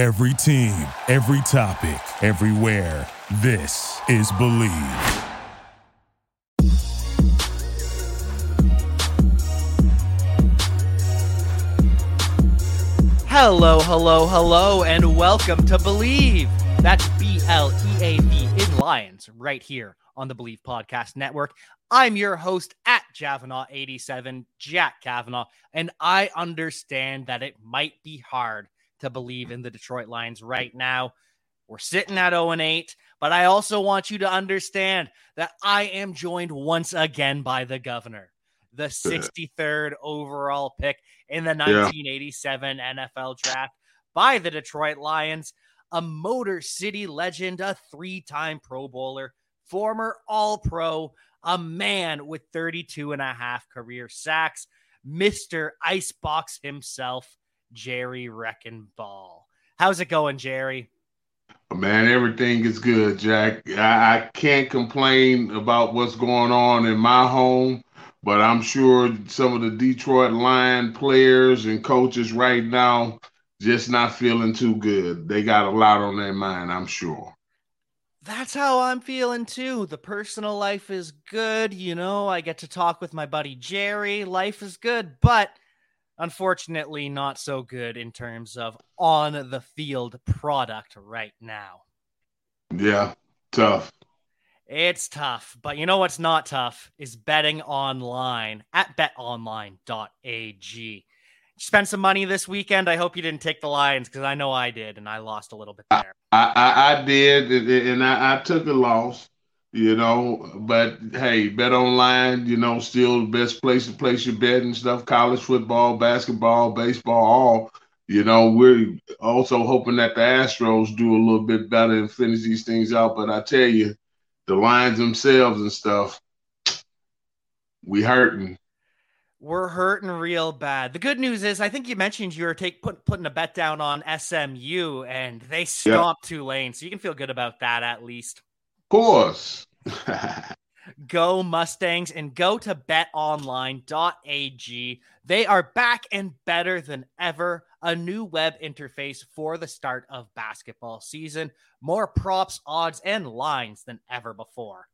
Every team, every topic, everywhere. This is Bleav. Hello, hello, hello, and welcome to Bleav. That's B L E A V in Lions right here on the Bleav Podcast Network. I'm your host at Javanaugh87, Jack Kavanaugh, and I understand that it might be hard to believe in the Detroit Lions right now. We're sitting at 0 and 8, but I also want you to understand that I am joined once again by the governor, the 63rd overall pick in the 1987 yeah. NFL draft by the Detroit Lions, a Motor City legend, a three time Pro Bowler, former All Pro, a man with 32 and a half career sacks, Mr. Icebox himself, Jerry Reckenball. How's it going, Jerry? Man, everything is good, Jack. I, I, can't complain about what's going on in my home, but I'm sure some of the Detroit Lion players and coaches right now just not feeling too good. They got a lot on their mind, I'm sure. That's how I'm feeling too. The personal life is good. You know, I get to talk with my buddy Jerry. Life is good, but unfortunately not so good in terms of on the field product right now. Yeah, tough. It's tough, but you know what's not tough is betting online at betonline.ag. Spend some money this weekend. I hope you didn't take the Lions because I know I did, and I lost a little bit there. I, I, I did, and I, I took a loss you know. But hey, bet online, you know, still the best place to place your bet and stuff. College football, basketball, baseball, all. You know, we're also hoping that the Astros do a little bit better and finish these things out. But I tell you, the lines themselves and stuff, we hurting. We're hurting real bad. The good news is, I think you mentioned you were take, put, putting a bet down on SMU, and they stomped yep. Tulane, so you can feel good about that at least course. go Mustangs and go to betonline.ag. They are back and better than ever. A new web interface for the start of basketball season, more props, odds, and lines than ever before.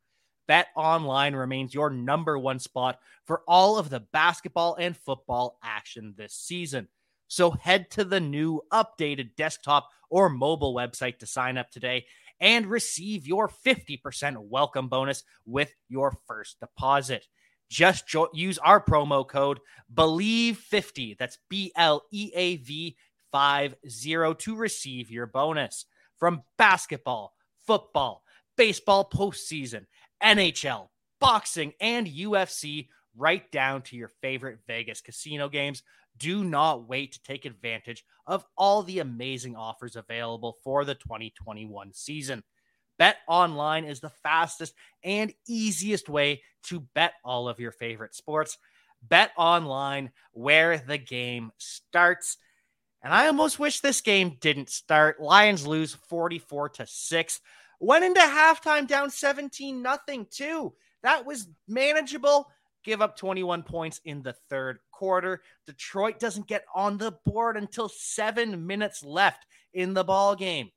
Bet Online remains your number one spot for all of the basketball and football action this season. So head to the new updated desktop or mobile website to sign up today and receive your 50% welcome bonus with your first deposit. Just jo- use our promo code BLEAV50. That's B L E A V 50 to receive your bonus. From basketball, football, baseball postseason, NHL, boxing, and UFC, right down to your favorite Vegas casino games. Do not wait to take advantage of all the amazing offers available for the 2021 season. Bet online is the fastest and easiest way to bet all of your favorite sports. Bet online where the game starts. And I almost wish this game didn't start. Lions lose 44 to 6. Went into halftime down 17 nothing too. That was manageable give up 21 points in the third quarter. Detroit doesn't get on the board until seven minutes left in the ball game.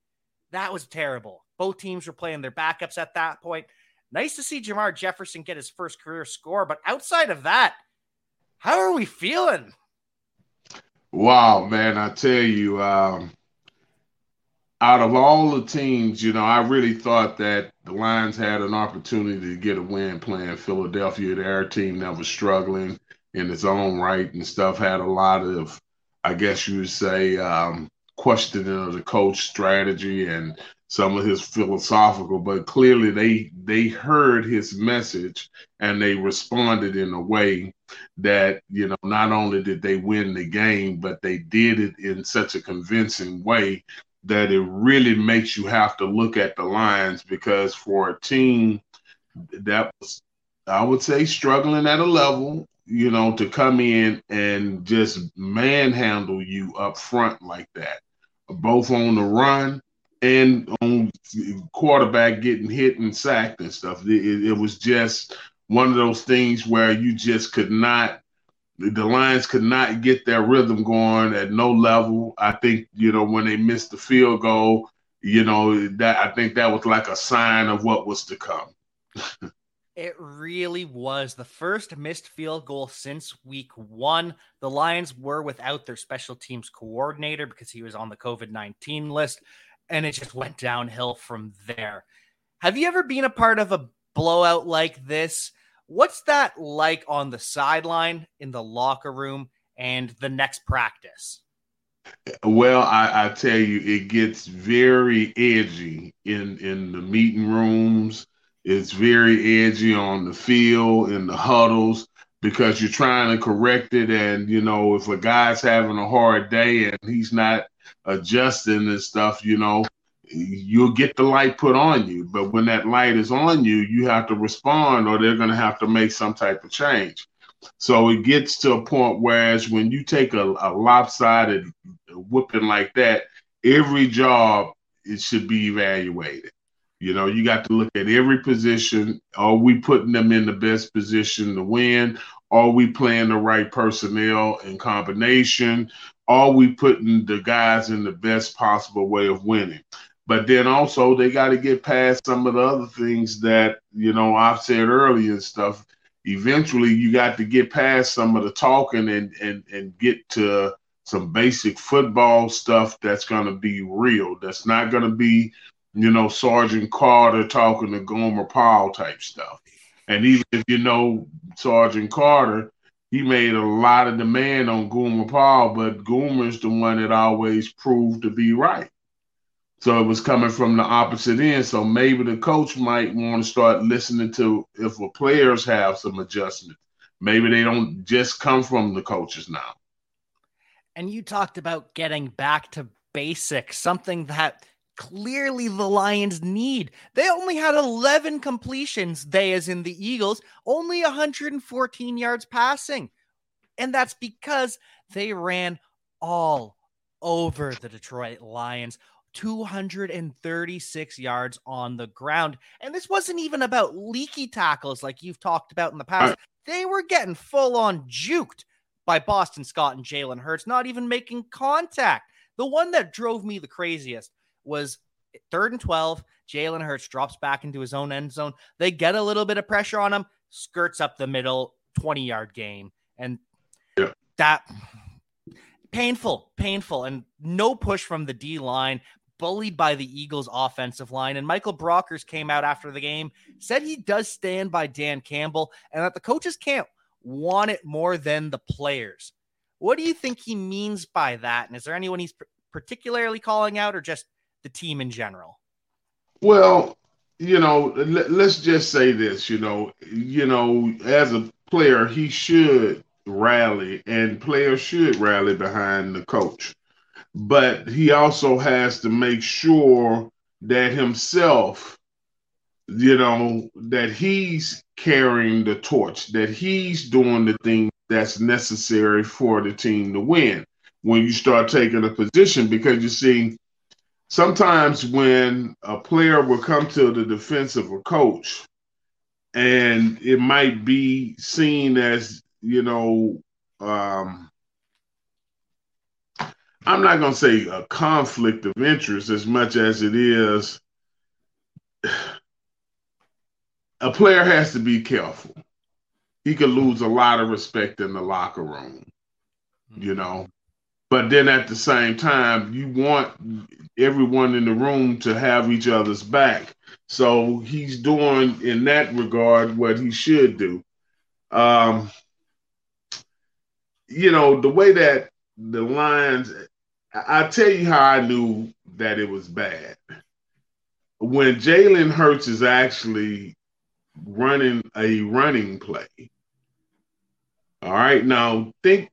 That was terrible. Both teams were playing their backups at that point. Nice to see Jermar Jefferson get his first career score, but outside of that, how are we feeling? Wow, man, I tell you, um, out of all the teams, you know, I really thought that the Lions had an opportunity to get a win playing Philadelphia. Their team that was struggling in its own right and stuff had a lot of, I guess you would say, um, questioning of the coach strategy and some of his philosophical, but clearly they they heard his message and they responded in a way that you know not only did they win the game, but they did it in such a convincing way that it really makes you have to look at the lines because for a team that was, I would say, struggling at a level, you know, to come in and just manhandle you up front like that, both on the run and on quarterback getting hit and sacked and stuff. It, it was just one of those things where you just could not the Lions could not get their rhythm going at no level. I think, you know, when they missed the field goal, you know, that I think that was like a sign of what was to come. It really was the first missed field goal since week one. The Lions were without their special teams coordinator because he was on the COVID 19 list, and it just went downhill from there. Have you ever been a part of a blowout like this? What's that like on the sideline, in the locker room, and the next practice? Well, I, I tell you, it gets very edgy in in the meeting rooms it's very edgy on the field in the huddles because you're trying to correct it. And, you know, if a guy's having a hard day and he's not adjusting and stuff, you know, you'll get the light put on you. But when that light is on you, you have to respond or they're going to have to make some type of change. So it gets to a point whereas when you take a, a lopsided whipping like that, every job it should be evaluated. You know, you got to look at every position. Are we putting them in the best position to win? Are we playing the right personnel in combination? Are we putting the guys in the best possible way of winning? But then also they got to get past some of the other things that, you know, I've said earlier and stuff. Eventually you got to get past some of the talking and and and get to some basic football stuff that's gonna be real. That's not gonna be you know, Sergeant Carter talking to Gomer Pyle type stuff. And even if you know Sergeant Carter, he made a lot of demand on Gomer Pyle, but Gomer's the one that always proved to be right. So it was coming from the opposite end. So maybe the coach might want to start listening to if the players have some adjustments. Maybe they don't just come from the coaches now. And you talked about getting back to basics, something that clearly the Lions need. They only had 11 completions, they as in the Eagles, only 114 yards passing. And that's because they ran all over the Detroit Lions. 236 yards on the ground. And this wasn't even about leaky tackles like you've talked about in the past. They were getting full on juked by Boston Scott and Jalen Hurts, not even making contact. The one that drove me the craziest was third and 12. Jalen Hurts drops back into his own end zone. They get a little bit of pressure on him, skirts up the middle, 20 yard gain. And yeah. that painful, painful, and no push from the D line, bullied by the Eagles offensive line. And Michael Brockers came out after the game, said he does stand by Dan Campbell and that the coaches can't want it more than the players. What do you think he means by that? And is there anyone he's particularly calling out or just the team in general? Well, you know, let, us just say this, you know, you know, as a player, he should rally and players should rally behind the coach. But he also has to make sure that himself, you know, that he's carrying the torch, that he's doing the thing that's necessary for the team to win. When you start taking a position because you see sometimes when a player will come to the defense of a coach and it might be seen as you know um, i'm not going to say a conflict of interest as much as it is a player has to be careful he could lose a lot of respect in the locker room you know but then at the same time, you want everyone in the room to have each other's back. So he's doing in that regard what he should do. Um, you know, the way that the lines, I'll tell you how I knew that it was bad. When Jalen Hurts is actually running a running play. All right, now think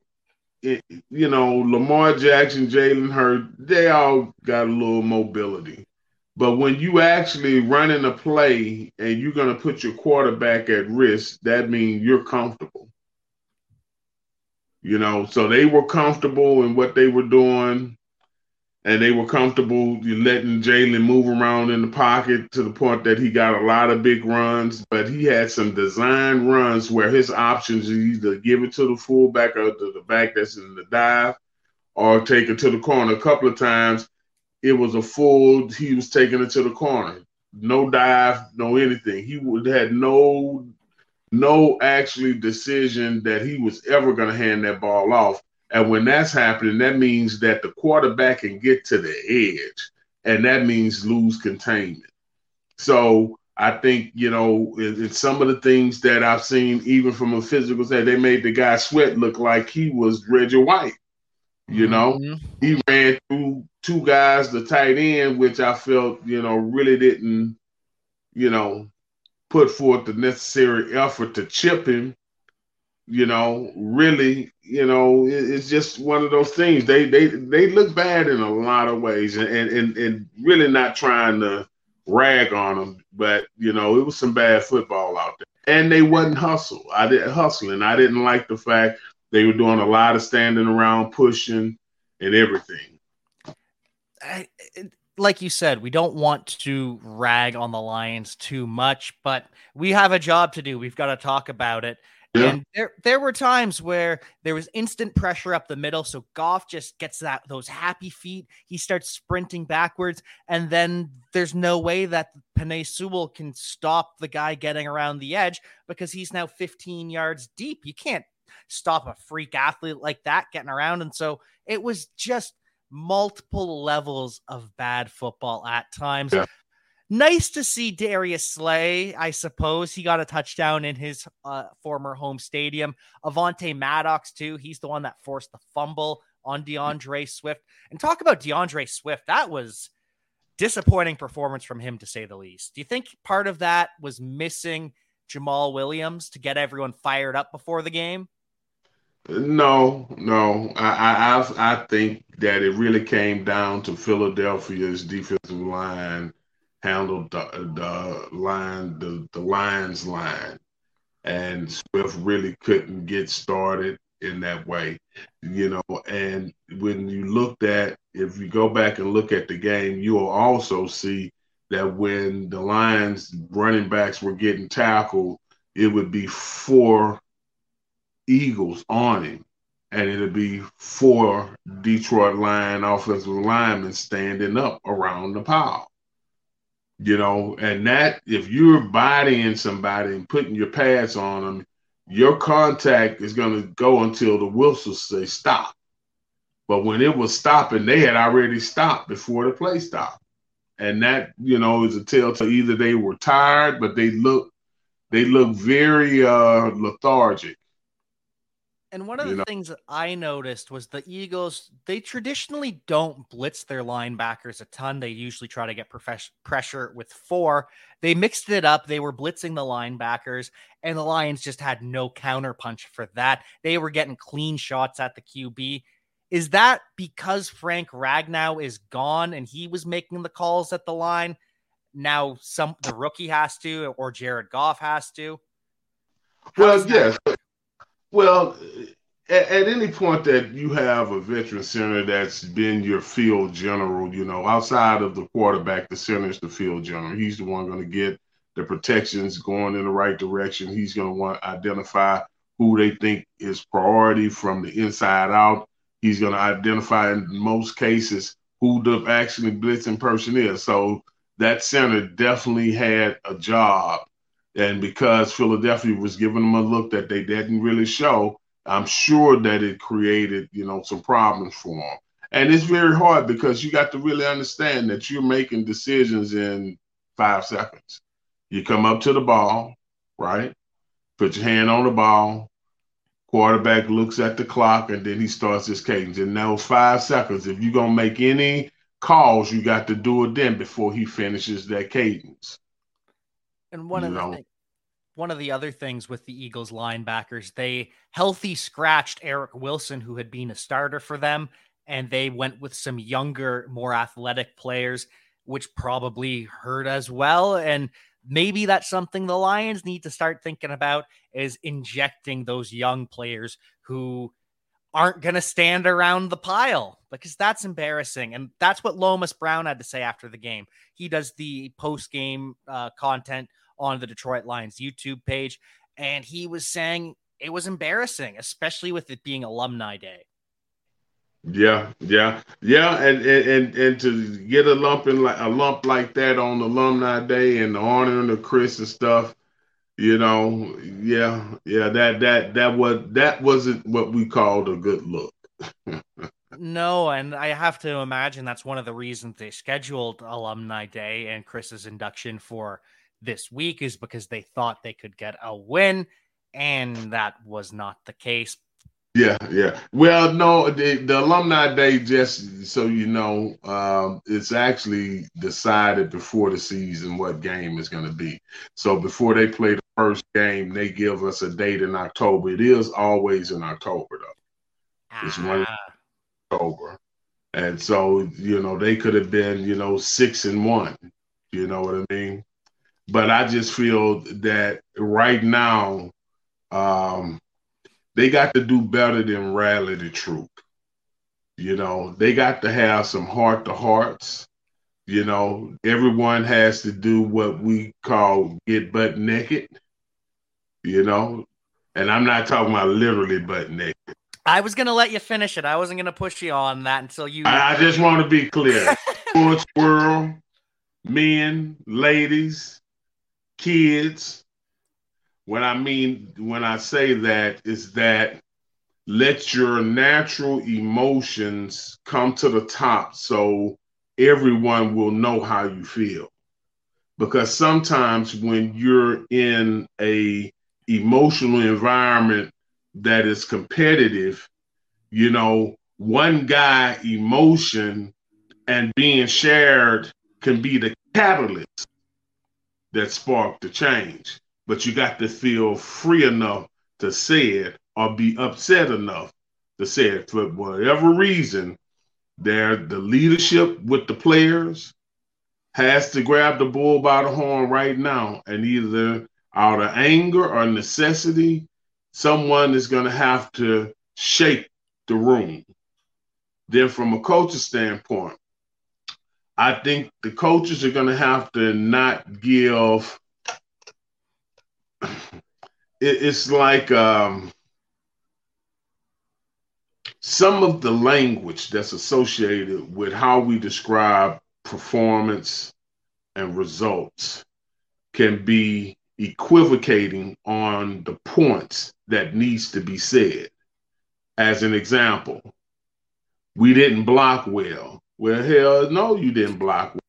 you know, Lamar Jackson, Jalen Hurts, they all got a little mobility. But when you actually running a play and you're going to put your quarterback at risk, that means you're comfortable. You know, so they were comfortable in what they were doing. and they were comfortable letting Jalen move around in the pocket to the point that he got a lot of big runs. But he had some design runs where his options either give it to the fullback or to the back that's in the dive, or take it to the corner. A couple of times, it was a full. He was taking it to the corner, no dive, no anything. He would had no no actually decision that he was ever going to hand that ball off. And when that's happening, that means that the quarterback can get to the edge, and that means lose containment. So I think, you know, it's some of the things that I've seen, even from a physical side, they made the guy Sweat look like he was Reggie White. You know, mm-hmm. he ran through two guys, the tight end, which I felt, you know, really didn't, you know, put forth the necessary effort to chip him. You know, really, you know, it's just one of those things. They they they look bad in a lot of ways, and and and really not trying to rag on them, but you know, it was some bad football out there, and they wasn't hustle. I didn't hustling. I didn't like the fact they were doing a lot of standing around, pushing, and everything. I, like you said, we don't want to rag on the Lions too much, but we have a job to do. We've got to talk about it. Yeah. And there, there were times where there was instant pressure up the middle. So Goff just gets that those happy feet. He starts sprinting backwards, and then there's no way that Penei Sewell can stop the guy getting around the edge because he's now 15 yards deep. You can't stop a freak athlete like that getting around. And so it was just multiple levels of bad football at times. Yeah. Nice to see Darius Slay. I suppose he got a touchdown in his uh, former home stadium. Avonte Maddox, too. He's the one that forced the fumble on DeAndre Swift. And talk about DeAndre Swift. That was disappointing performance from him, to say the least. Do you think part of that was missing Jamaal Williams to get everyone fired up before the game? No, no. I, I I think that it really came down to Philadelphia's defensive line handled the, the line the the Lions line, and Swift really couldn't get started in that way, you know. And when you looked at, if you go back and look at the game, you will also see that when the Lions running backs were getting tackled, it would be four Eagles on him, and it'll be four Detroit Lion offensive linemen standing up around the pile. You know, and that if you're bodying somebody and putting your pads on them, your contact is going to go until the whistles say stop. But when it was stopping, they had already stopped before the play stopped. And that, you know, is a telltale either they were tired, but they look they look very uh lethargic and one of the know? things that I noticed was the Eagles, they traditionally don't blitz their linebackers a ton. They usually try to get profes- pressure with four. They mixed it up. They were blitzing the linebackers, and the Lions just had no counterpunch for that. They were getting clean shots at the QB. Is that because Frank Ragnow is gone and he was making the calls at the line? Now some the rookie has to, or Jared Goff has to. How well, yes, well, at, at, any point that you have a veteran center that's been your field general, you know, outside of the quarterback, the center is the field general. He's the one going to get the protections going in the right direction. He's going to want to identify who they think is priority from the inside out. He's going to identify in most cases who the actually blitzing person is. So that center definitely had a job and because Philadelphia was giving them a look that they didn't really show, I'm sure that it created, you know, some problems for them. And it's very hard because you got to really understand that you're making decisions in five seconds. You come up to the ball, right? Put your hand on the ball. Quarterback looks at the clock and then he starts his cadence. In those five seconds, if you're going to make any calls, you got to do it then before he finishes that cadence. And one of the one of the other things with the Eagles linebackers, they healthy scratched Eric Wilson, who had been a starter for them, and they went with some younger, more athletic players, which probably hurt as well. And maybe that's something the Lions need to start thinking about is injecting those young players who aren't going to stand around the pile because that's embarrassing. And that's what Lomas Brown had to say after the game. He does the post game uh, content on the Detroit Lions YouTube page. And he was saying it was embarrassing, especially with it being Alumni Day. Yeah, yeah, yeah, and and and to get a lump in like a lump like that on Alumni Day and the honoring of Chris and stuff, you know, yeah, yeah, that that that was that wasn't what we called a good look. no, and I have to imagine that's one of the reasons they scheduled Alumni Day and Chris's induction for this week is because they thought they could get a win, and that was not the case. Yeah, yeah. Well, no, the, the alumni day, just so you know, um, it's actually decided before the season what game is going to be. So before they play the first game, they give us a date in October. It is always in October, though. It's one ah. October, and so you know they could have been, you know, six and one. You know what I mean? But I just feel that right now. Um, they got to do better than rally the troop. You know, they got to have some heart to hearts. You know, everyone has to do what we call get butt naked. You know, and I'm not talking about literally butt naked. I was gonna let you finish it. I wasn't gonna push you on that until you. I, I just want to be clear. Sports world, men, ladies, kids, what I mean when I say that is that let your natural emotions come to the top so everyone will know how you feel. Because sometimes when you're in a emotional environment that is competitive, you know, one guy emotion and being shared can be the catalyst that sparked the change but you got to feel free enough to say it or be upset enough to say it for whatever reason. There, the leadership with the players has to grab the bull by the horn right now, and either out of anger or necessity, someone is going to have to shake the room. Then, from a coach's standpoint, I think the coaches are going to have to not give it's like um, some of the language that's associated with how we describe performance and results can be equivocating on the points that needs to be said. As an example, we didn't block well. Well, hell no, you didn't block well.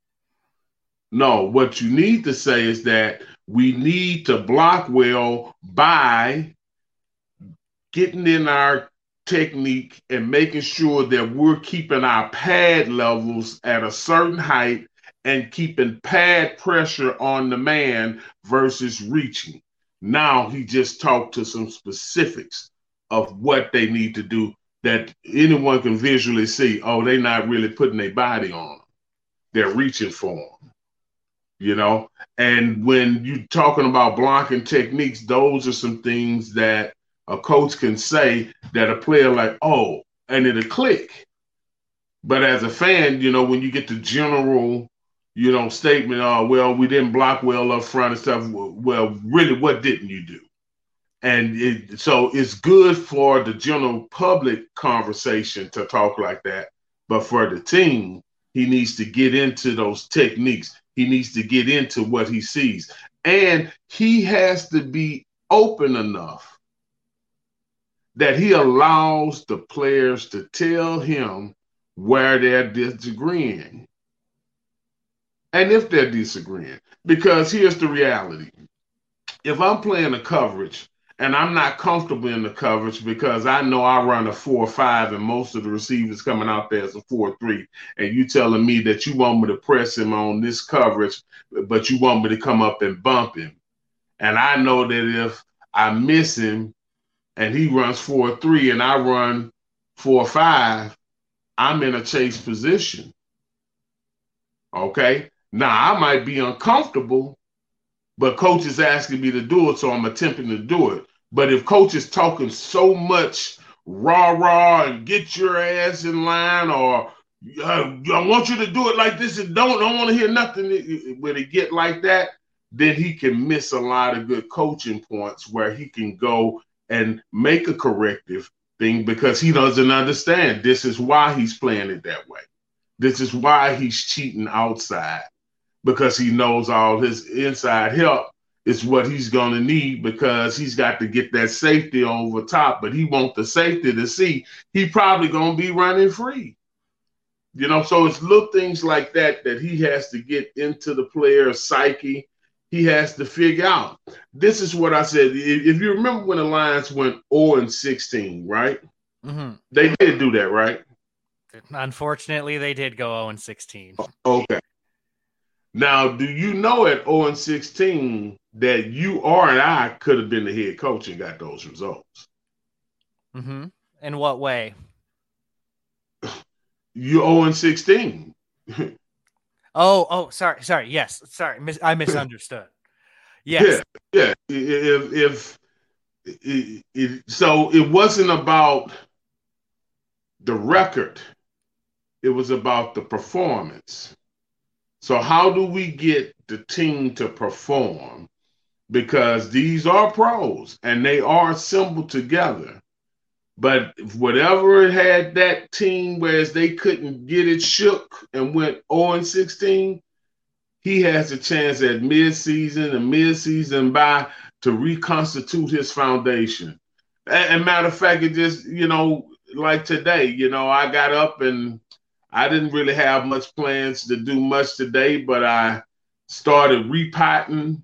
No, what you need to say is that we need to block well by getting in our technique and making sure that we're keeping our pad levels at a certain height and keeping pad pressure on the man versus reaching. Now he just talked to some specifics of what they need to do that anyone can visually see. Oh, they're not really putting their body on them. They're reaching for them you know. And when you're talking about blocking techniques, those are some things that a coach can say that a player like, oh, and it'll click. But as a fan, you know, when you get the general, you know, statement, oh, well, we didn't block well up front and stuff. Well, really, what didn't you do? And it, so it's good for the general public conversation to talk like that. But for the team, he needs to get into those techniques. He needs to get into what he sees. And he has to be open enough that he allows the players to tell him where they're disagreeing. And if they're disagreeing, because here's the reality if I'm playing a coverage and I'm not comfortable in the coverage because I know I run a four or five, and most of the receivers coming out there is a four three. And you telling me that you want me to press him on this coverage, but you want me to come up and bump him. And I know that if I miss him and he runs four three and I run four five, I'm in a chase position. Okay. Now I might be uncomfortable but coach is asking me to do it, so I'm attempting to do it. But if coach is talking so much rah rah and get your ass in line or uh, I want you to do it like this and don't don't want to hear nothing when it get like that, then he can miss a lot of good coaching points where he can go and make a corrective thing because he doesn't understand this is why he's playing it that way. This is why he's cheating outside because he knows all his inside help is what he's going to need because he's got to get that safety over top. But he wants the safety to see he probably going to be running free. You know, so it's little things like that that he has to get into the player's psyche. He has to figure out. This is what I said. If you remember when the Lions went 0 and 16, right? Mm-hmm. They did do that, right? Unfortunately, they did go 0 and 16. Okay. Now, do you know at 0 and 16 that you or and I could have been the head coach and got those results? Mm-hmm. In what way? You 0 and 16. oh, oh, sorry, sorry. Yes, sorry, Mis- I misunderstood. Yes. Yeah, yeah. If, if it, it, so, it wasn't about the record; it was about the performance. So, how do we get the team to perform? Because these are pros and they are assembled together. But whatever it had that team, whereas they couldn't get it shook and went 0 and 16, he has a chance at midseason and midseason bye to reconstitute his foundation. And, matter of fact, it just, you know, like today, you know, I got up and I didn't really have much plans to do much today, but I started repotting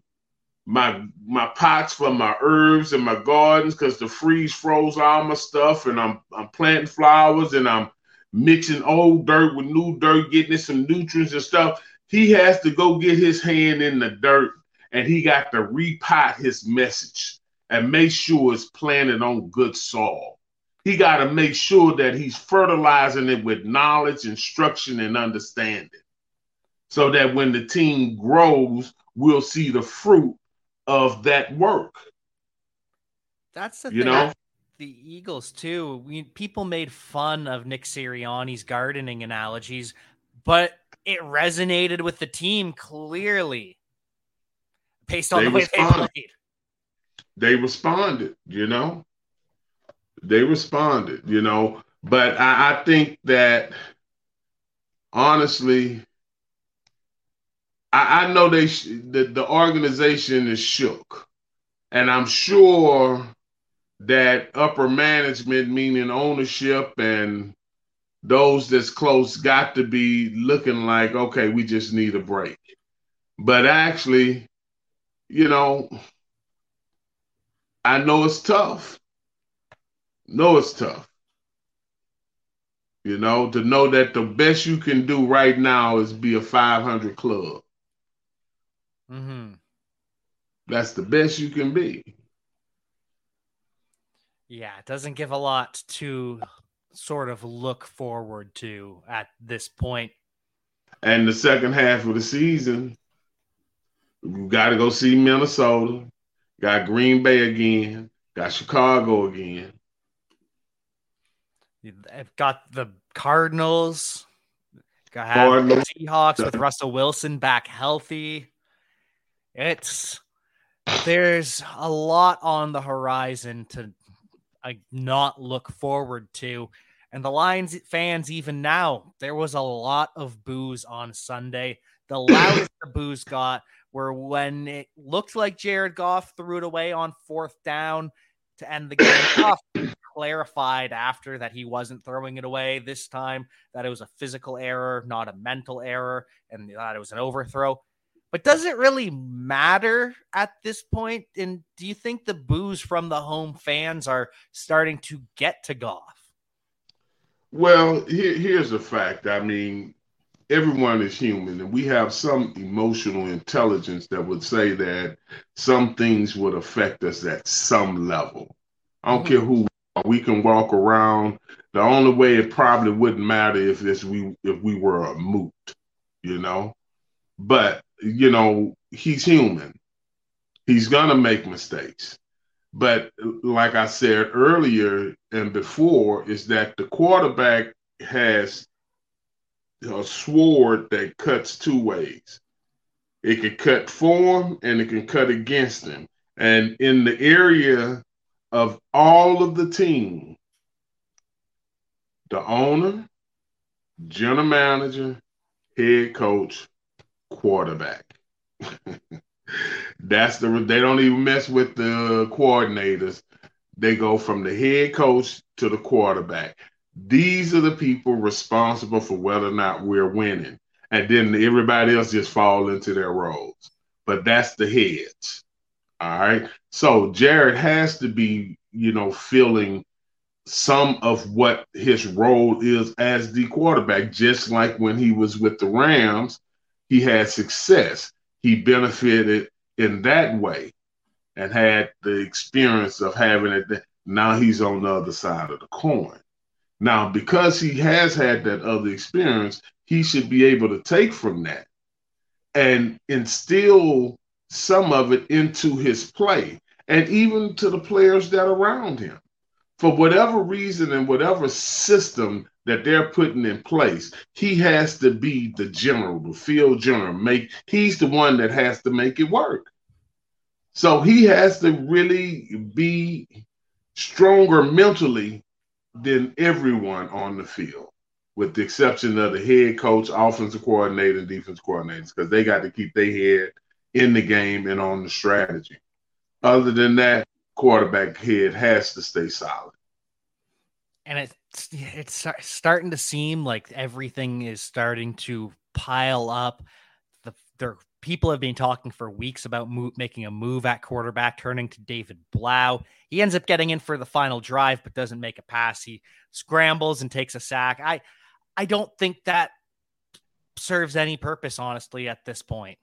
my my pots for my herbs and my gardens because the freeze froze all my stuff, and I'm I'm planting flowers and I'm mixing old dirt with new dirt, getting some nutrients and stuff. He has to go get his hand in the dirt and he got to repot his message and make sure it's planted on good soil he got to make sure that he's fertilizing it with knowledge, instruction, and understanding. So that when the team grows, we'll see the fruit of that work. That's the you thing. know the Eagles too. We, people made fun of Nick Sirianni's gardening analogies, but it resonated with the team clearly based on they the way responded. they played. They responded, you know. They responded, you know. But I, I think that honestly, I, I know they sh- the, the organization is shook, and I'm sure that upper management, meaning ownership and those that's close, got to be looking like, okay, we just need a break. But actually, you know, I know it's tough. No, it's tough. You know, to know that the best you can do right now is be a 500 club. Mm-hmm. That's the best you can be. Yeah, it doesn't give a lot to sort of look forward to at this point. And the second half of the season, you got to go see Minnesota, got Green Bay again, got Chicago again. I've got the Cardinals. Got the Seahawks with Russell Wilson back healthy. It's there's a lot on the horizon to uh, not look forward to. And the Lions fans, even now, there was a lot of boos on Sunday. The loudest the boos got were when it looked like Jared Goff threw it away on fourth down to end the game. Goff clarified after that he wasn't throwing it away this time, that it was a physical error, not a mental error, and that it was an overthrow. But does it really matter at this point? And do you think the boos from the home fans are starting to get to Goff? Well, here, here's a fact. I mean, everyone is human, and we have some emotional intelligence that would say that some things would affect us at some level. I don't care who we can walk around. The only way it probably wouldn't matter if this we if we were a moot, you know. But you know, he's human. He's gonna make mistakes. But like I said earlier and before, is that the quarterback has a sword that cuts two ways. It can cut for him and it can cut against him. And in the area of all of the team, the owner, general manager, head coach, quarterback. That's the they don't even mess with the coordinators. They go from the head coach to the quarterback. These are the people responsible for whether or not we're winning. And then everybody else just fall into their roles. But that's the heads. All right. So Jared has to be, you know, feeling some of what his role is as the quarterback, just like when he was with the Rams, he had success. He benefited in that way and had the experience of having it. Now he's on the other side of the coin. Now, because he has had that other experience, he should be able to take from that and instill some of it into his play and even to the players that are around him. For whatever reason and whatever system that they're putting in place, he has to be the general, the field general. Make he's the one that has to make it work. So he has to really be stronger mentally than everyone on the field, with the exception of the head coach, offensive coordinator, and defense coordinators, because they got to keep their head in the game and on the strategy. Other than that, quarterback head has to stay solid. And it's it's starting to seem like everything is starting to pile up. The their people have been talking for weeks about move, making a move at quarterback, turning to David Blough. He ends up getting in for the final drive, but doesn't make a pass. He scrambles and takes a sack. I, I don't think that serves any purpose, honestly, at this point.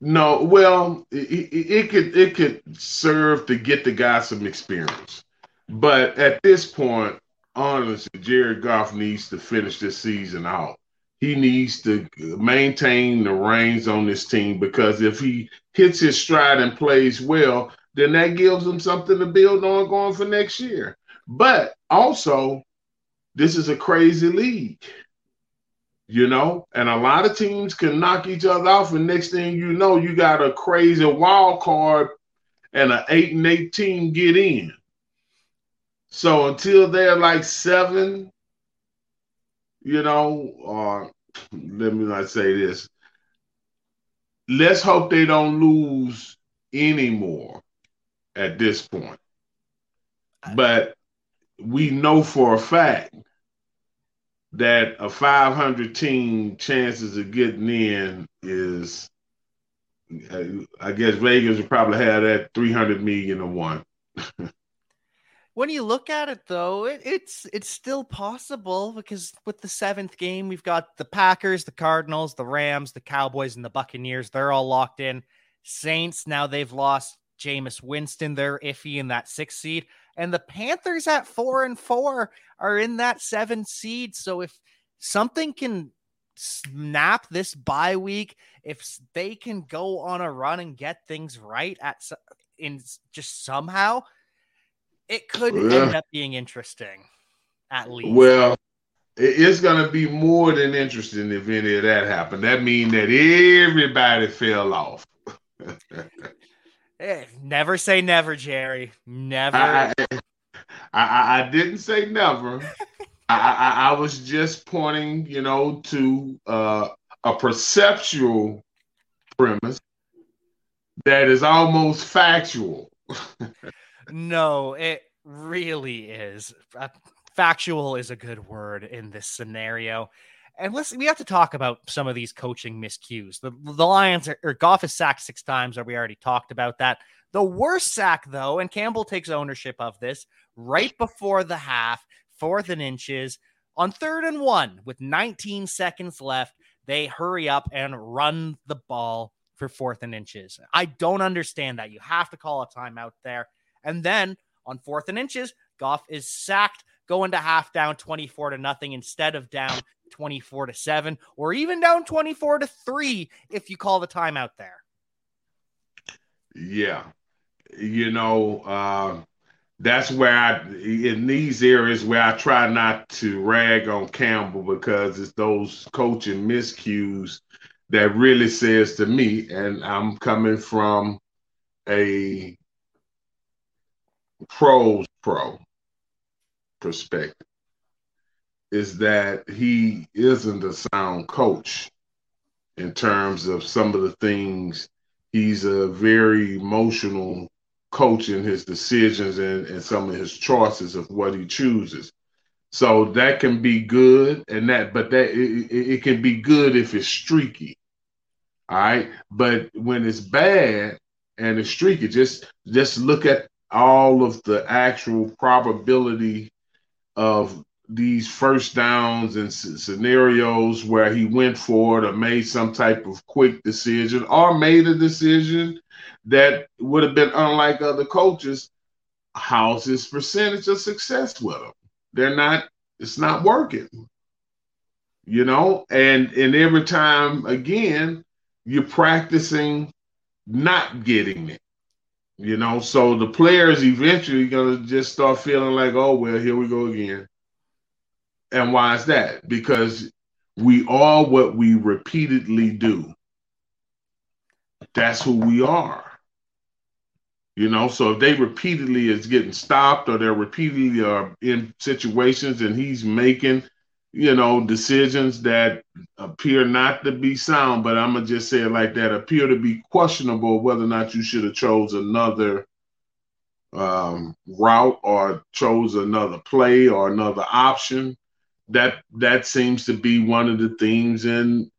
No, well, it, it, it could it could serve to get the guy some experience, but at this point, honestly, Jared Goff needs to finish this season out he needs to maintain the reins on this team because if he hits his stride and plays well, then that gives him something to build on going for next year. But also, this is a crazy league, you know, and a lot of teams can knock each other off, and next thing you know, you got a crazy wild card and an eight and eight team get in. So until they're like seven, you know, or let me not say this. Let's hope they don't lose anymore at this point. But we know for a fact that a 500 team chances of getting in is, I guess Vegas would probably have that 300 million to one. when you look at it though it, it's it's still possible because with the seventh game we've got the packers the cardinals the rams the cowboys and the buccaneers they're all locked in saints now they've lost Jameis Winston, they're iffy in that six seed. And the Panthers at four and four are in that seven seed. So if something can snap this bye week, if they can go on a run and get things right at in just somehow, it could yeah. end up being interesting, at least. Well, it's going to be more than interesting if any of that happened. That means that everybody fell off. Eh, never say never, Jerry. Never. I, I, I didn't say never. I, I, I, was just pointing, you know, to uh, a perceptual premise that is almost factual. no, it really is. Uh, factual is a good word in this scenario. And listen, we have to talk about some of these coaching miscues. The, the Lions are, or Goff is sacked six times, or we already talked about that. The worst sack, though, and Campbell takes ownership of this right before the half, fourth and inches, on third and one with 19 seconds left. They hurry up and run the ball for fourth and inches. I don't understand that. You have to call a timeout there. And then on fourth and inches, Goff is sacked going to half down 24 to nothing instead of down 24 to 7 or even down 24 to 3 if you call the timeout there. Yeah. you know, uh, that's where I in these areas where I try not to rag on Campbell because it's those coaching miscues that really says to me, and I'm coming from a pros pro perspective, is that he isn't a sound coach in terms of some of the things. He's a very emotional coach in his decisions and, and some of his choices of what he chooses. So that can be good, and that, but that it, it can be good if it's streaky. All right, but when it's bad and it's streaky, just just look at all of the actual probability of these first downs and scenarios where he went for it or made some type of quick decision or made a decision that would have been unlike other coaches. How's his percentage of success with them? They're not, it's not working. You know, and and every time again, you're practicing not getting it. You know, so the players eventually gonna just start feeling like, oh well, here we go again. And why is that? Because we are what we repeatedly do. That's who we are. You know, so if they repeatedly is getting stopped or they're repeatedly are in situations and he's making, you know, decisions that appear not to be sound, but I'm gonna just say it like that, appear to be questionable whether or not you should have chose another um, route or chose another play or another option that that seems to be one of the themes in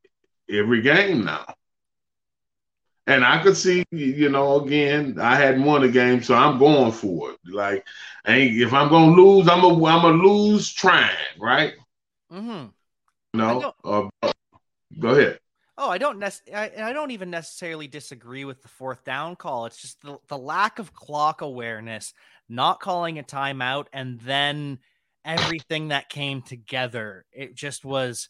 every game now. And I could see, you know, again, I hadn't won a game, so I'm going for it. Like, if I'm gonna lose, I'm a I'm a lose trying, right? Mm-hmm. No, uh, go ahead. Oh, I don't nec- I, I don't even necessarily disagree with the fourth down call. It's just the, the lack of clock awareness, not calling a timeout, and then everything that came together. It just was,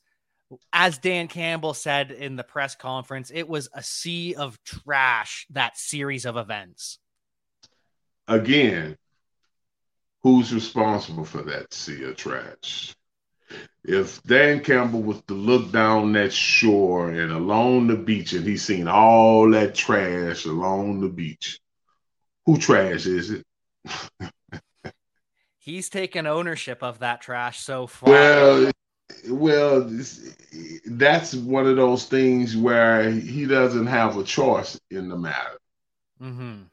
as Dan Campbell said in the press conference, it was a sea of trash, that series of events. Again, who's responsible for that sea of trash? If Dan Campbell was to look down that shore and along the beach and he's seen all that trash along the beach, who trash is it? he's taken ownership of that trash so far. Well, well, that's one of those things where he doesn't have a choice in the matter. Mm-hmm.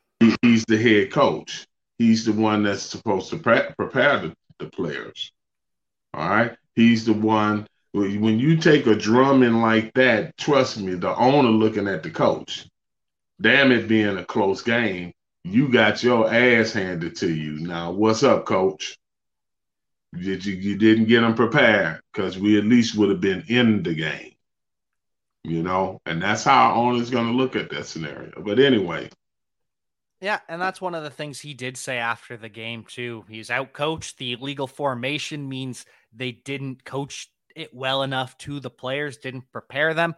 he's the head coach. He's the one that's supposed to pre- prepare the, the players. All right. He's the one. When you take a drumming like that, trust me, the owner looking at the coach. Damn it, being a close game, you got your ass handed to you. Now, what's up, coach? Did you, you didn't get them prepared because we at least would have been in the game, you know, and that's how our owner's going to look at that scenario. But anyway, yeah, and that's one of the things he did say after the game too. He's out coached. The illegal formation means they didn't coach it well enough to the players, didn't prepare them.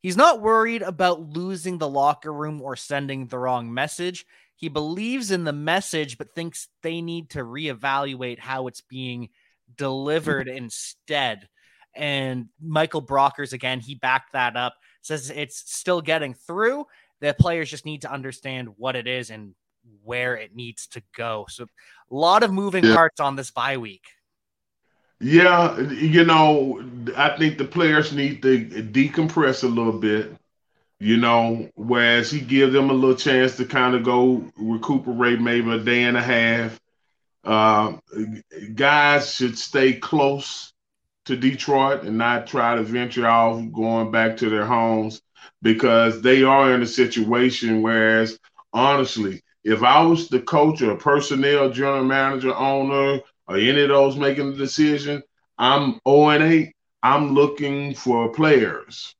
He's not worried about losing the locker room or sending the wrong message. He believes in the message, but thinks they need to reevaluate how it's being delivered instead. And Michael Brockers, again, he backed that up, says it's still getting through. The players just need to understand what it is and where it needs to go. So, a lot of moving yeah. parts on this bye week. Yeah, you know, I think the players need to decompress a little bit you know, whereas he gives them a little chance to kind of go recuperate maybe a day and a half. Uh, guys should stay close to Detroit and not try to venture off going back to their homes because they are in a situation. Whereas, honestly, if I was the coach or personnel, general manager, owner, or any of those making the decision, I'm 0 and 8. I'm looking for players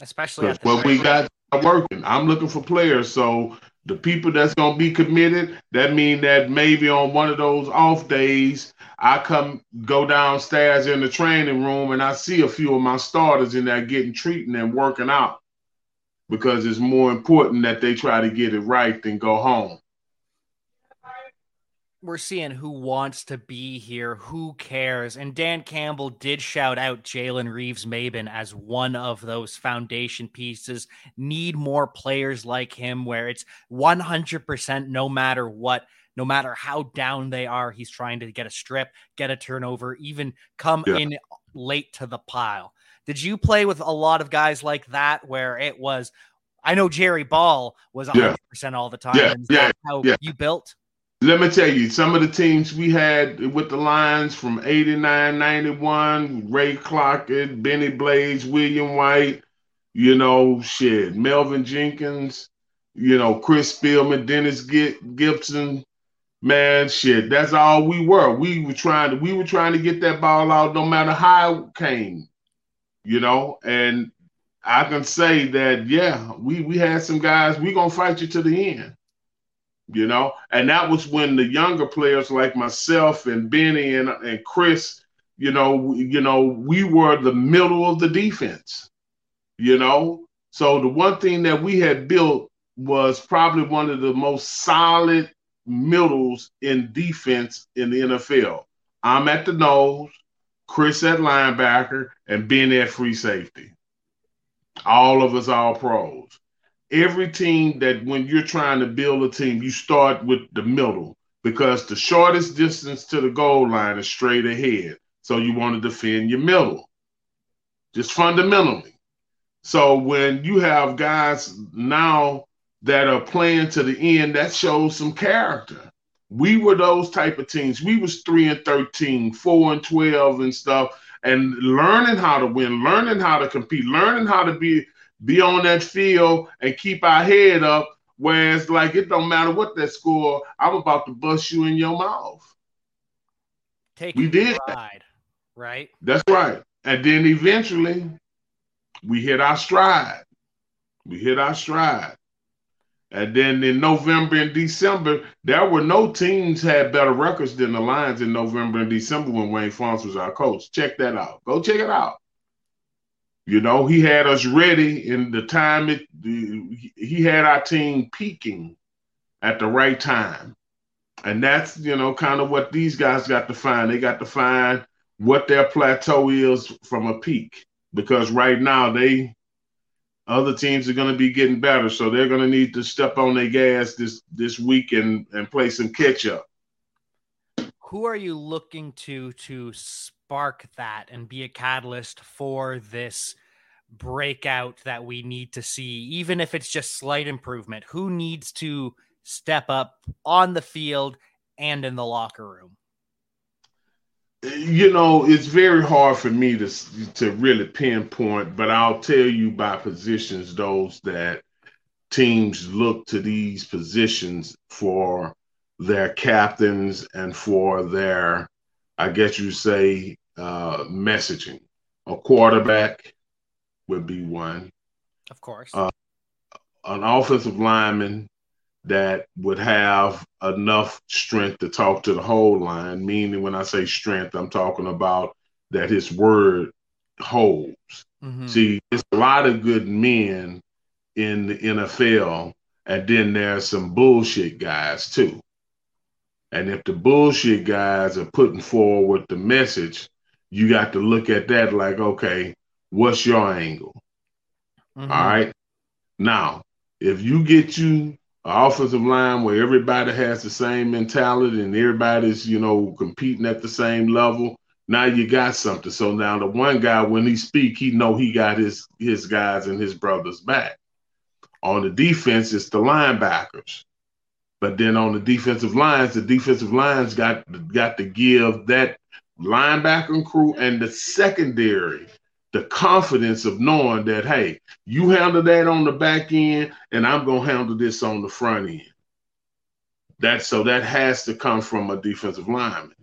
especially what we got working. I'm looking for players, so the people that's gonna be committed, that mean that maybe on one of those off days, I come go downstairs in the training room and I see a few of my starters in there getting treating and working out. because it's more important that they try to get it right than go home we're seeing who wants to be here, who cares. And Dan Campbell did shout out Jalen Reeves Maybin as one of those foundation pieces. Need more players like him where it's 100% no matter what, no matter how down they are, he's trying to get a strip, get a turnover, even come yeah. in late to the pile. Did you play with a lot of guys like that where it was? I know Jerry Ball was 100% yeah. all the time. Yeah. yeah. how yeah. you built? Let me tell you, some of the teams we had with the Lions from 89, 91, Ray Crockett, Benny Blades, William White, you know, shit, Melvin Jenkins, you know, Chris Spielman, Dennis Gibson, man, shit, that's all we were. We were trying to we were trying to get that ball out no matter how it came, you know, and I can say that yeah, we we had some guys, we gonna fight you to the end you know, and that was when the younger players like myself and Benny and, and Chris, you know, you know, we were the middle of the defense, you know. So the one thing that we had built was probably one of the most solid middles in defense in the NFL. I'm at the nose, Chris at linebacker, and Ben at free safety. All of us all pros every team that when you're trying to build a team, you start with the middle because the shortest distance to the goal line is straight ahead. So you want to defend your middle, just fundamentally. So when you have guys now that are playing to the end, that shows some character. We were those type of teams. We was three and 13, four and 12 and stuff, and learning how to win, learning how to compete, learning how to be be on that field and keep our head up. Whereas, like, it don't matter what that score, I'm about to bust you in your mouth. Take we did ride, right? That's right. And then eventually, we hit our stride. We hit our stride. And then in November and December, there were no teams had better records than the Lions in November and December when Wayne Fontes was our coach. Check that out. Go check it out. You know, he had us ready in the time it he had our team peaking at the right time. And that's, you know, kind of what these guys got to find. They got to find what their plateau is from a peak. Because right now they other teams are going to be getting better, so they're going to need to step on their gas this this week and and play some catch up. Who are you looking to to spark that and be a catalyst for this breakout that we need to see, even if it's just slight improvement? Who needs to step up on the field and in the locker room? You know, it's very hard for me to to really pinpoint, but I'll tell you by positions those that teams look to these positions for their captains and for their, I guess you say, uh, messaging. A quarterback would be one. Of course. Uh, an offensive lineman that would have enough strength to talk to the whole line, meaning when I say strength, I'm talking about that his word holds. Mm-hmm. See, there's a lot of good men in the NFL, and then there's some bullshit guys too. And if the bullshit guys are putting forward the message, you got to look at that like, okay, what's your angle? Mm-hmm. All right. Now, if you get you an offensive line where everybody has the same mentality and everybody's, you know, competing at the same level, now you got something. So now the one guy, when he speak, he know he got his his guys and his brothers back. On the defense, it's the linebackers. But then on the defensive lines, the defensive lines got got to give that linebacker crew and the secondary the confidence of knowing that hey, you handle that on the back end, and I'm gonna handle this on the front end. That so that has to come from a defensive lineman,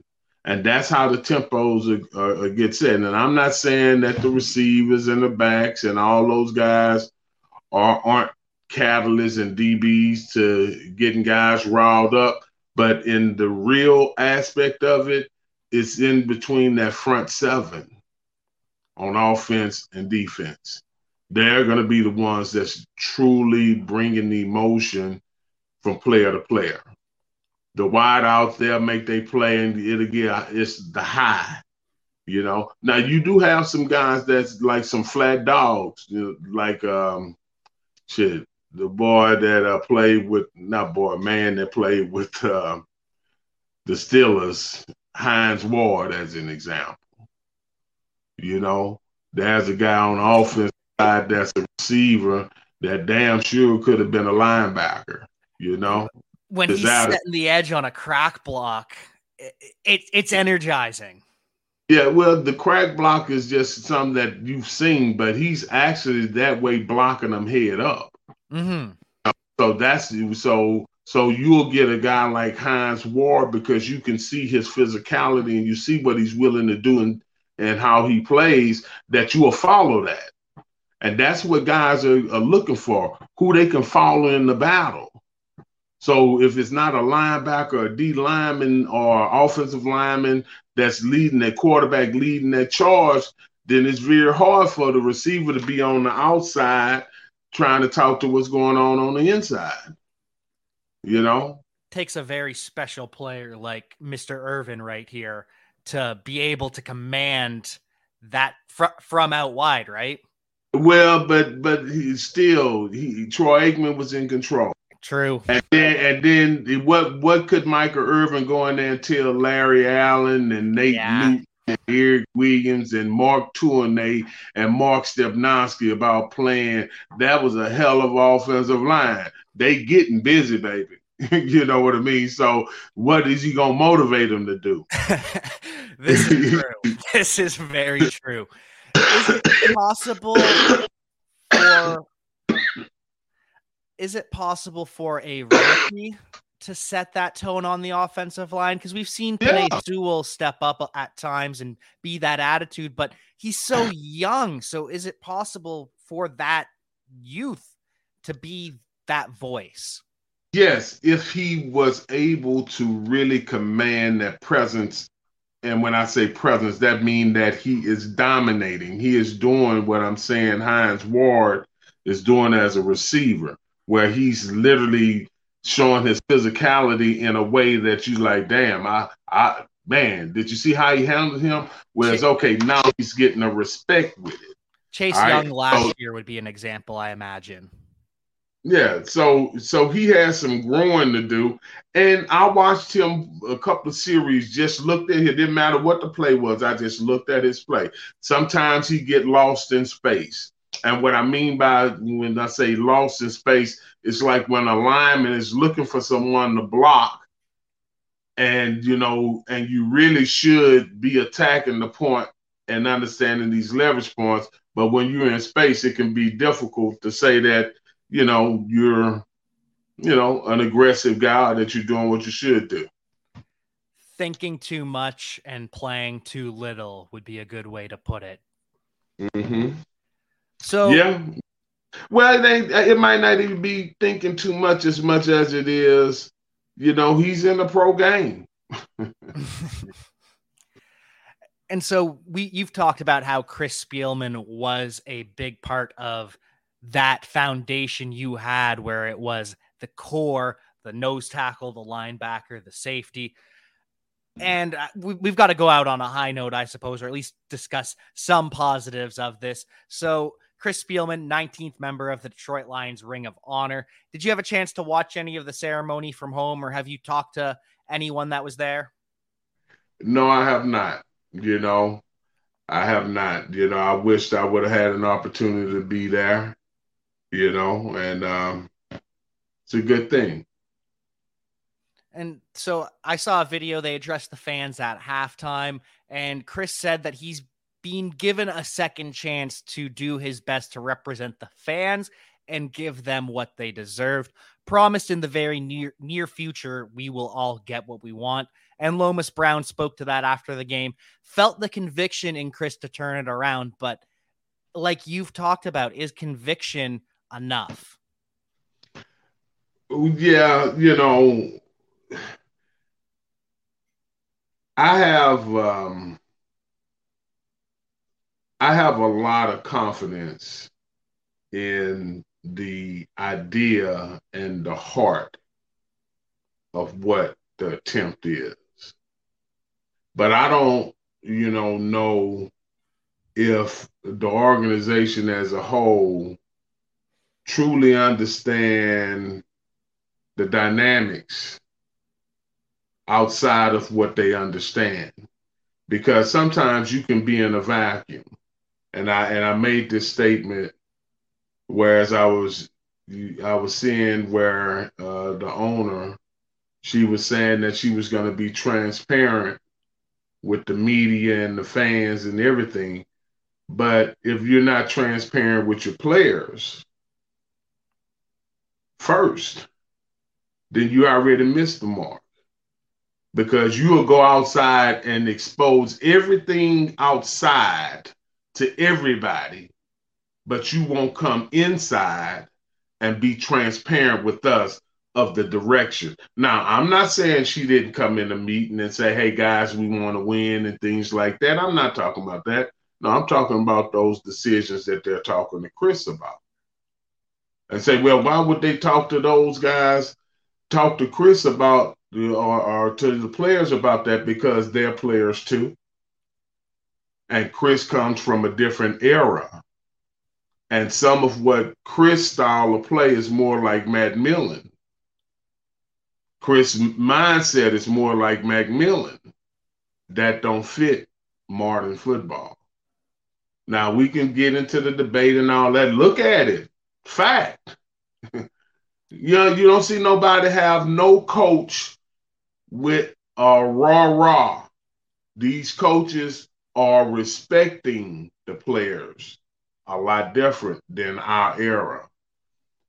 and that's how the tempos are, are, get set. And I'm not saying that the receivers and the backs and all those guys are aren't catalysts and DBs to getting guys riled up. But in the real aspect of it, it's in between that front seven on offense and defense. they're going to be the ones that's truly bringing the emotion from player to player. The wide out there make they play, and it'll get it's the high. You know. Now you do have some guys that's like some flat dogs, like um, shit, the boy that uh, played with not boy man that played with uh, the Steelers, Hines Ward, as an example. You know, there's a guy on the offense side that's a receiver that damn sure could have been a linebacker. You know, when he's setting the edge on a crack block, it, it, it's energizing. Yeah, well, the crack block is just something that you've seen, but he's actually that way blocking them head up. Mm-hmm. So that's so so you'll get a guy like Hines Ward because you can see his physicality and you see what he's willing to do and, and how he plays that you will follow that. And that's what guys are, are looking for, who they can follow in the battle. So if it's not a linebacker, a D lineman, or offensive lineman that's leading that quarterback leading that charge, then it's very hard for the receiver to be on the outside trying to talk to what's going on on the inside. You know, takes a very special player like Mr. Irvin right here to be able to command that fr- from out wide, right? Well, but but he still he Troy Aikman was in control. True. And then and then what what could Michael Irvin go in there and tell Larry Allen and Nate yeah. Newton and Erik Williams and Mark Tuinei and Mark Stepnoski about playing? That was a hell of offensive line. They getting busy, baby. you know what I mean? So what is he gonna motivate them to do? this is true. this is very true. Is it possible for is it possible for a rookie to set that tone on the offensive line? Because we've seen yeah. Sewell step up at times and be that attitude, but he's so young. So is it possible for that youth to be that voice? Yes, if he was able to really command that presence and when I say presence, that means that he is dominating. He is doing what I'm saying Hines Ward is doing as a receiver, where he's literally showing his physicality in a way that you like, damn, I I man, did you see how he handled him? Whereas okay, now he's getting a respect with it. Chase All Young right? last so, year would be an example, I imagine. Yeah, so so he has some growing to do, and I watched him a couple of series. Just looked at him. Didn't matter what the play was. I just looked at his play. Sometimes he get lost in space, and what I mean by when I say lost in space, it's like when a lineman is looking for someone to block, and you know, and you really should be attacking the point and understanding these leverage points. But when you're in space, it can be difficult to say that you know, you're, you know, an aggressive guy that you're doing what you should do. Thinking too much and playing too little would be a good way to put it. Mm-hmm. So yeah, well, they, it might not even be thinking too much as much as it is. You know, he's in the pro game. and so we you've talked about how Chris Spielman was a big part of that foundation you had where it was the core, the nose tackle, the linebacker, the safety. And uh, we, have got to go out on a high note, I suppose, or at least discuss some positives of this. So, Chris Spielman, 19th member of the Detroit Lions Ring of Honor. Did you have a chance to watch any of the ceremony from home, or have you talked to anyone that was there? No, I have not. You know, I have not. You know, I wished I would have had an opportunity to be there you know, and um, it's a good thing. And so I saw a video they addressed the fans at halftime, and Chris said that he's being given a second chance to do his best to represent the fans and give them what they deserved. Promised in the very near near future, we will all get what we want. And Lomas Brown spoke to that after the game, felt the conviction in Chris to turn it around, but like you've talked about, is conviction enough? Yeah, you know, I have um, I have a lot of confidence in the idea and the heart of what the attempt is. But I don't, you know, know if the organization as a whole truly understand the dynamics outside of what they understand because sometimes you can be in a vacuum and i and i made this statement whereas i was i was seeing where uh, the owner she was saying that she was going to be transparent with the media and the fans and everything but if you're not transparent with your players first, then you already missed the mark. Because you will go outside and expose everything outside to everybody, but you won't come inside and be transparent with us of the direction. Now, I'm not saying she didn't come in a meeting and say, hey guys, we want to win and things like that. I'm not talking about that. No, I'm talking about those decisions that they're talking to Chris about. And say, well, why would they talk to those guys, talk to Chris about or, or to the players about that because they're players too. And Chris comes from a different era. And some of what Chris' style of play is more like Matt Millen. Chris' mindset is more like Matt Millen. That don't fit modern football. Now we can get into the debate and all that. Look at it. Fact. you know, you don't see nobody have no coach with a raw raw. These coaches are respecting the players a lot different than our era.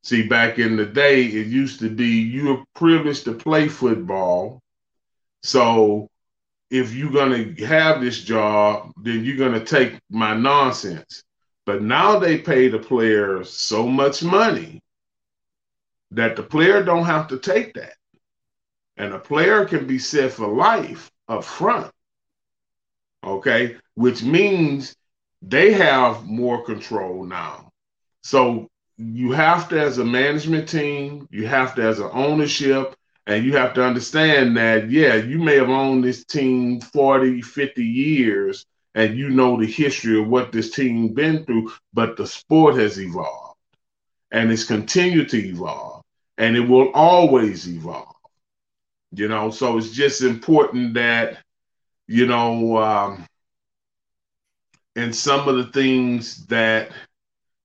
See, back in the day, it used to be you were privileged to play football. So if you're going to have this job, then you're going to take my nonsense. But now they pay the players so much money that the player don't have to take that. And a player can be set for life up front. Okay, which means they have more control now. So you have to, as a management team, you have to, as an ownership, and you have to understand that, yeah, you may have owned this team 40, 50 years, and you know the history of what this team been through, but the sport has evolved and it's continued to evolve and it will always evolve. You know, so it's just important that, you know, um, and some of the things that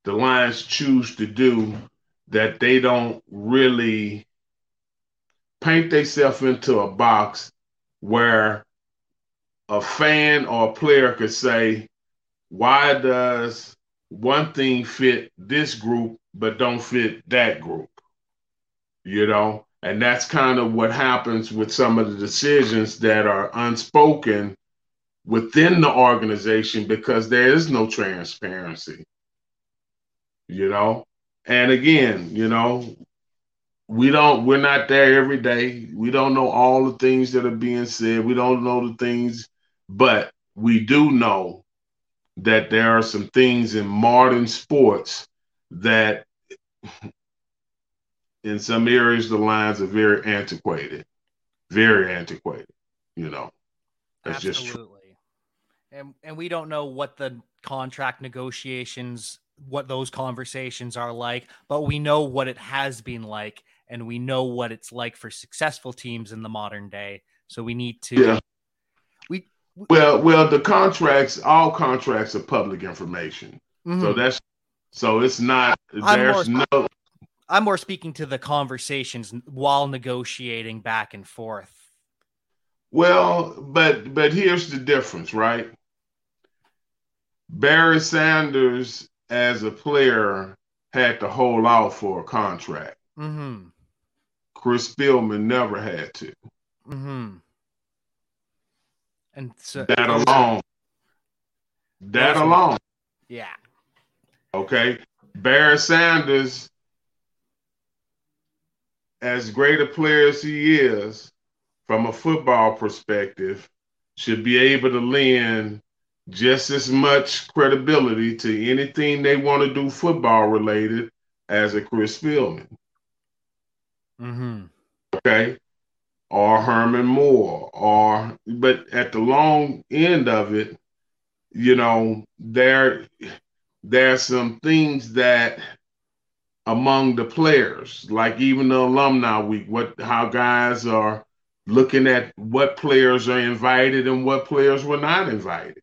the Lions choose to do that they don't really paint themselves into a box where a fan or a player could say, why does one thing fit this group but don't fit that group? You know, and that's kind of what happens with some of the decisions that are unspoken within the organization because there is no transparency. You know, and again, you know, we don't we're not there every day. We don't know all the things that are being said. We don't know the things but we do know that there are some things in modern sports that in some areas the lines are very antiquated. Very antiquated, you know. That's Absolutely. just true. And and we don't know what the contract negotiations what those conversations are like, but we know what it has been like and we know what it's like for successful teams in the modern day. So we need to yeah. Well, well, the contracts, all contracts are public information. Mm-hmm. So that's so it's not I'm there's more, no I'm more speaking to the conversations while negotiating back and forth. Well, but but here's the difference, right? Barry Sanders as a player had to hold out for a contract. Mm-hmm. Chris Spielman never had to. Mm-hmm. And so that alone. That alone. Yeah. Okay. Barry Sanders, as great a player as he is, from a football perspective, should be able to lend just as much credibility to anything they want to do football related as a Chris Spielman. Mm-hmm. Okay. Or Herman Moore, or but at the long end of it, you know, there there's some things that among the players, like even the alumni week, what how guys are looking at what players are invited and what players were not invited.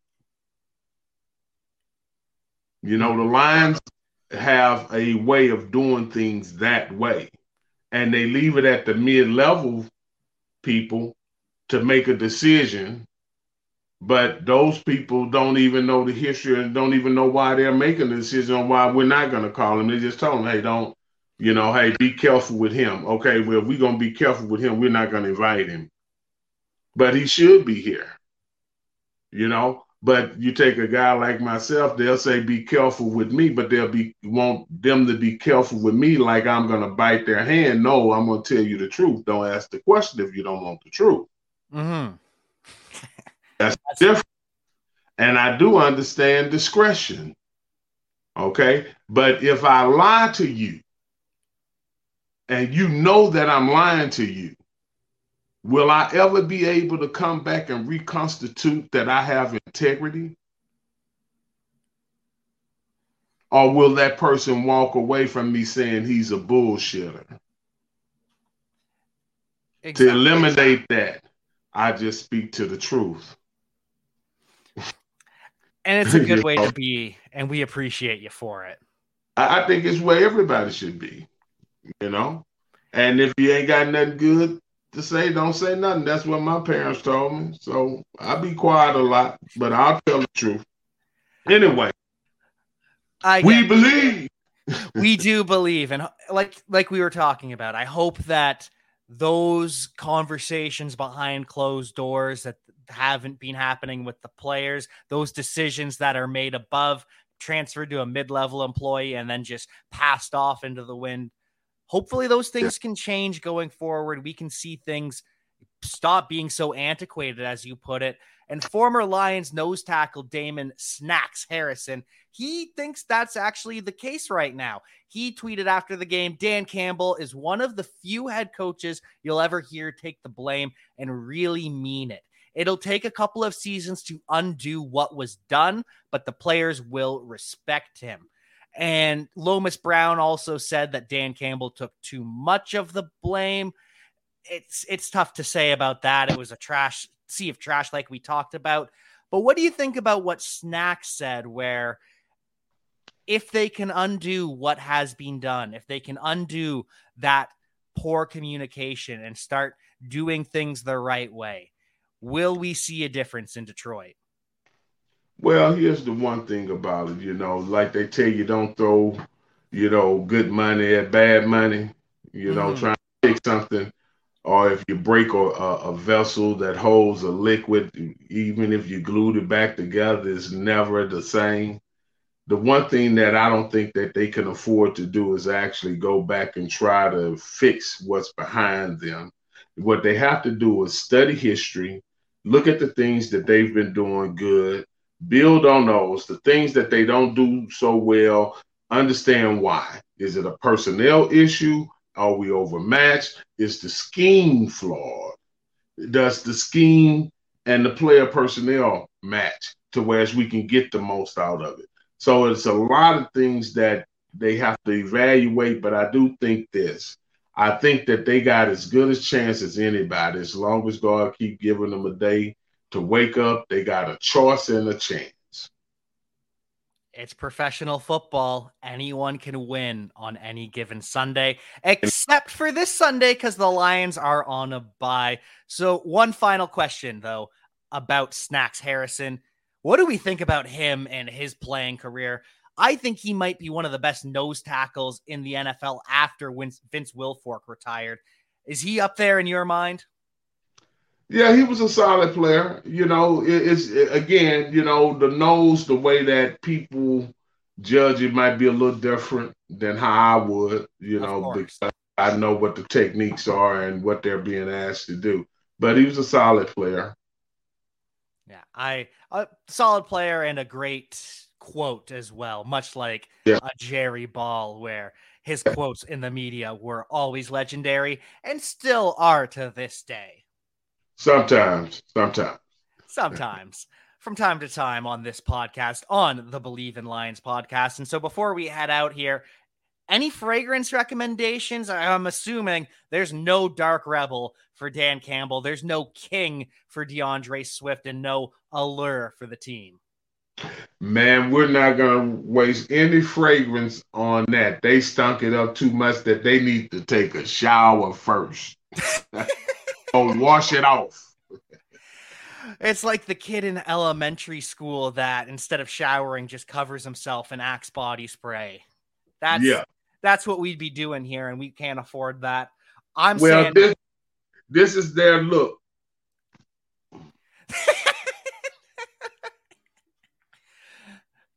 You know, the Lions have a way of doing things that way, and they leave it at the mid level people to make a decision. But those people don't even know the history and don't even know why they're making the decision on why we're not going to call him. They just told him, hey, don't, you know, hey, be careful with him. Okay, well, we're going to be careful with him, we're not going to invite him. But he should be here, you know. But you take a guy like myself, they'll say, "Be careful with me," but they'll be want them to be careful with me, like I'm gonna bite their hand. No, I'm gonna tell you the truth. Don't ask the question if you don't want the truth. Mm-hmm. That's, That's different. And I do understand discretion. Okay, but if I lie to you, and you know that I'm lying to you, Will I ever be able to come back and reconstitute that I have integrity? Or will that person walk away from me saying he's a bullshitter? Exactly. To eliminate that, I just speak to the truth. And it's a good way to be, and we appreciate you for it. I think it's where everybody should be, you know. And if you ain't got nothing good, to say don't say nothing. That's what my parents told me. So I be quiet a lot, but I'll tell the truth. Anyway, I we believe. we do believe, and like like we were talking about, I hope that those conversations behind closed doors that haven't been happening with the players, those decisions that are made above, transferred to a mid-level employee, and then just passed off into the wind hopefully those things can change going forward. We can see things stop being so antiquated, as you put it. And former Lions nose tackle Damon Snacks Harrison, he thinks that's actually the case right now. He tweeted after the game Dan Campbell is one of the few head coaches you'll ever hear take the blame and really mean it. It'll take a couple of seasons to undo what was done, but the players will respect him. And Lomas Brown also said that Dan Campbell took too much of the blame. It's it's tough to say about that. It was a trash sea of trash, like we talked about. But what do you think about what Snack said, where if they can undo what has been done, if they can undo that poor communication and start doing things the right way, will we see a difference in Detroit? Well, here's the one thing about it, you know, like they tell you, don't throw, you know, good money at bad money. You know, mm-hmm. trying to take something, or if you break a, a, a, vessel that holds a liquid, even if you glued it back together, it's never the same. The one thing that I don't think that they can afford to do is actually go back and try to fix what's behind them. What they have to do is study history, look at the things that they've been doing good, build on those, the things that they don't do so well, understand why. Is it a personnel issue? Are we overmatched? Is the scheme flawed? Does the scheme and the player personnel match to where we can get the most out of it? So it's a lot of things that they have to evaluate, but I do think this. I think that they got as good a chance as anybody as long as God keep giving them a day to wake up. They got a choice and a chance. It's professional football. Anyone can win on any given Sunday, except for this Sunday because the Lions are on a bye. So, one final question, though, about Snacks Harrison. What do we think about him and his playing career? I think he might be one of the best nose tackles in the NFL after Vince Wilfork retired. Is he up there in your mind? Yeah, he was a solid player. You know, it's again, you know, the nose, the way that people judge it might be a little different than how I would, you know, because I know what the techniques are and what they're being asked to do. But he was a solid player. Yeah, I a solid player and a great quote as well, much like Yeah. a Jerry Ball, where his quotes in the media were always legendary and still are to this day. Sometimes, sometimes. Sometimes. From time to time on this podcast, on the Bleav in Lions podcast. And so before we head out here, any fragrance recommendations? I'm assuming there's no Dark Rebel for Dan Campbell. There's no King for DeAndre Swift and no Allure for the team. Man, we're not gonna waste any fragrance on that. They stunk it up too much that they need to take a shower first. or wash it off. It's like the kid in elementary school that instead of showering just covers himself in Axe body spray. That's Yeah. that's what we'd be doing here, and we can't afford that. I'm Well, saying this, this is their look.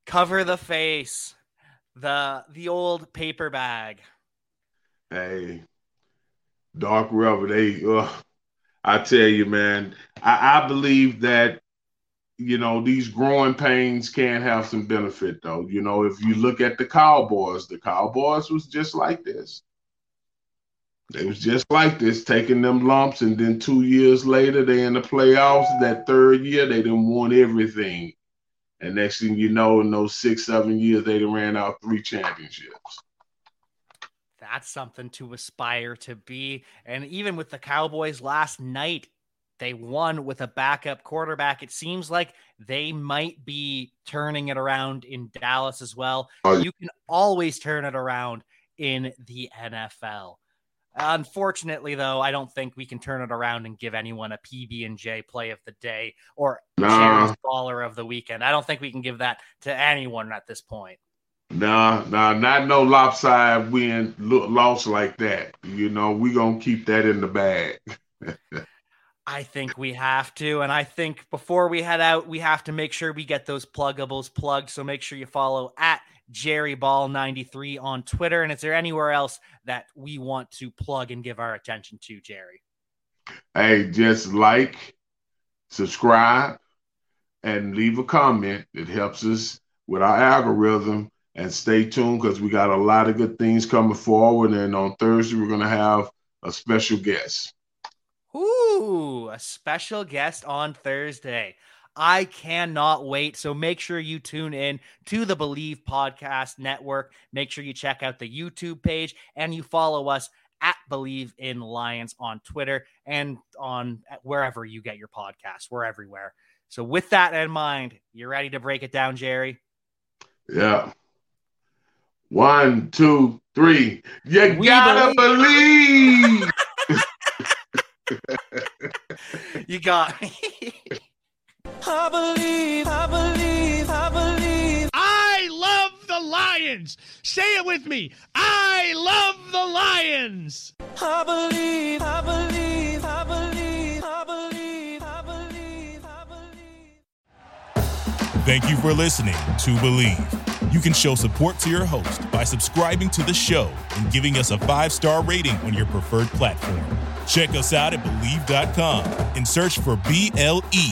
cover the face, the the old paper bag. Hey, Dark rubber. they, uh, I tell you, man, I, I believe that, you know, these growing pains can have some benefit, though. You know, if you look at the Cowboys, the Cowboys was just like this. They was just like this, taking them lumps, and then two years later, they in the playoffs. That third year, they didn't won everything. And next thing you know, in those six, seven years, they ran out three championships. That's something to aspire to be. And even with the Cowboys last night, they won with a backup quarterback. It seems like they might be turning it around in Dallas as well. You can always turn it around in the NFL. Unfortunately, though, I don't think we can turn it around and give anyone a PB and J play of the day or Nah. Jerry's baller of the weekend. I don't think we can give that to anyone at this point. Nah, nah, not no lopsided win lo- loss like that. You know, we gonna keep that in the bag. I think we have to. And I think before we head out, we have to make sure we get those pluggables plugged. So make sure you follow at Jerry Ball 93 on Twitter. And is there anywhere else that we want to plug and give our attention to, Jerry? Hey, just like, subscribe, and leave a comment. It helps us with our algorithm. And stay tuned because we got a lot of good things coming forward. And on Thursday, we're gonna have a special guest. Ooh, a special guest on Thursday. I cannot wait. So make sure you tune in to the Bleav Podcast Network. Make sure you check out the YouTube page and you follow us at Bleav in Lions on Twitter and on wherever you get your podcasts. We're everywhere. So with that in mind, you ready to break it down, Jerry? Yeah. One, two, three. You We gotta believe. You got me. I believe, I believe, I believe. I love the Lions. Say it with me. I love the Lions. I believe, I believe, I believe, I believe, I believe, I believe. Thank you for listening to Bleav. You can show support to your host by subscribing to the show and giving us a five star rating on your preferred platform. Check us out at Bleav.com and search for B L E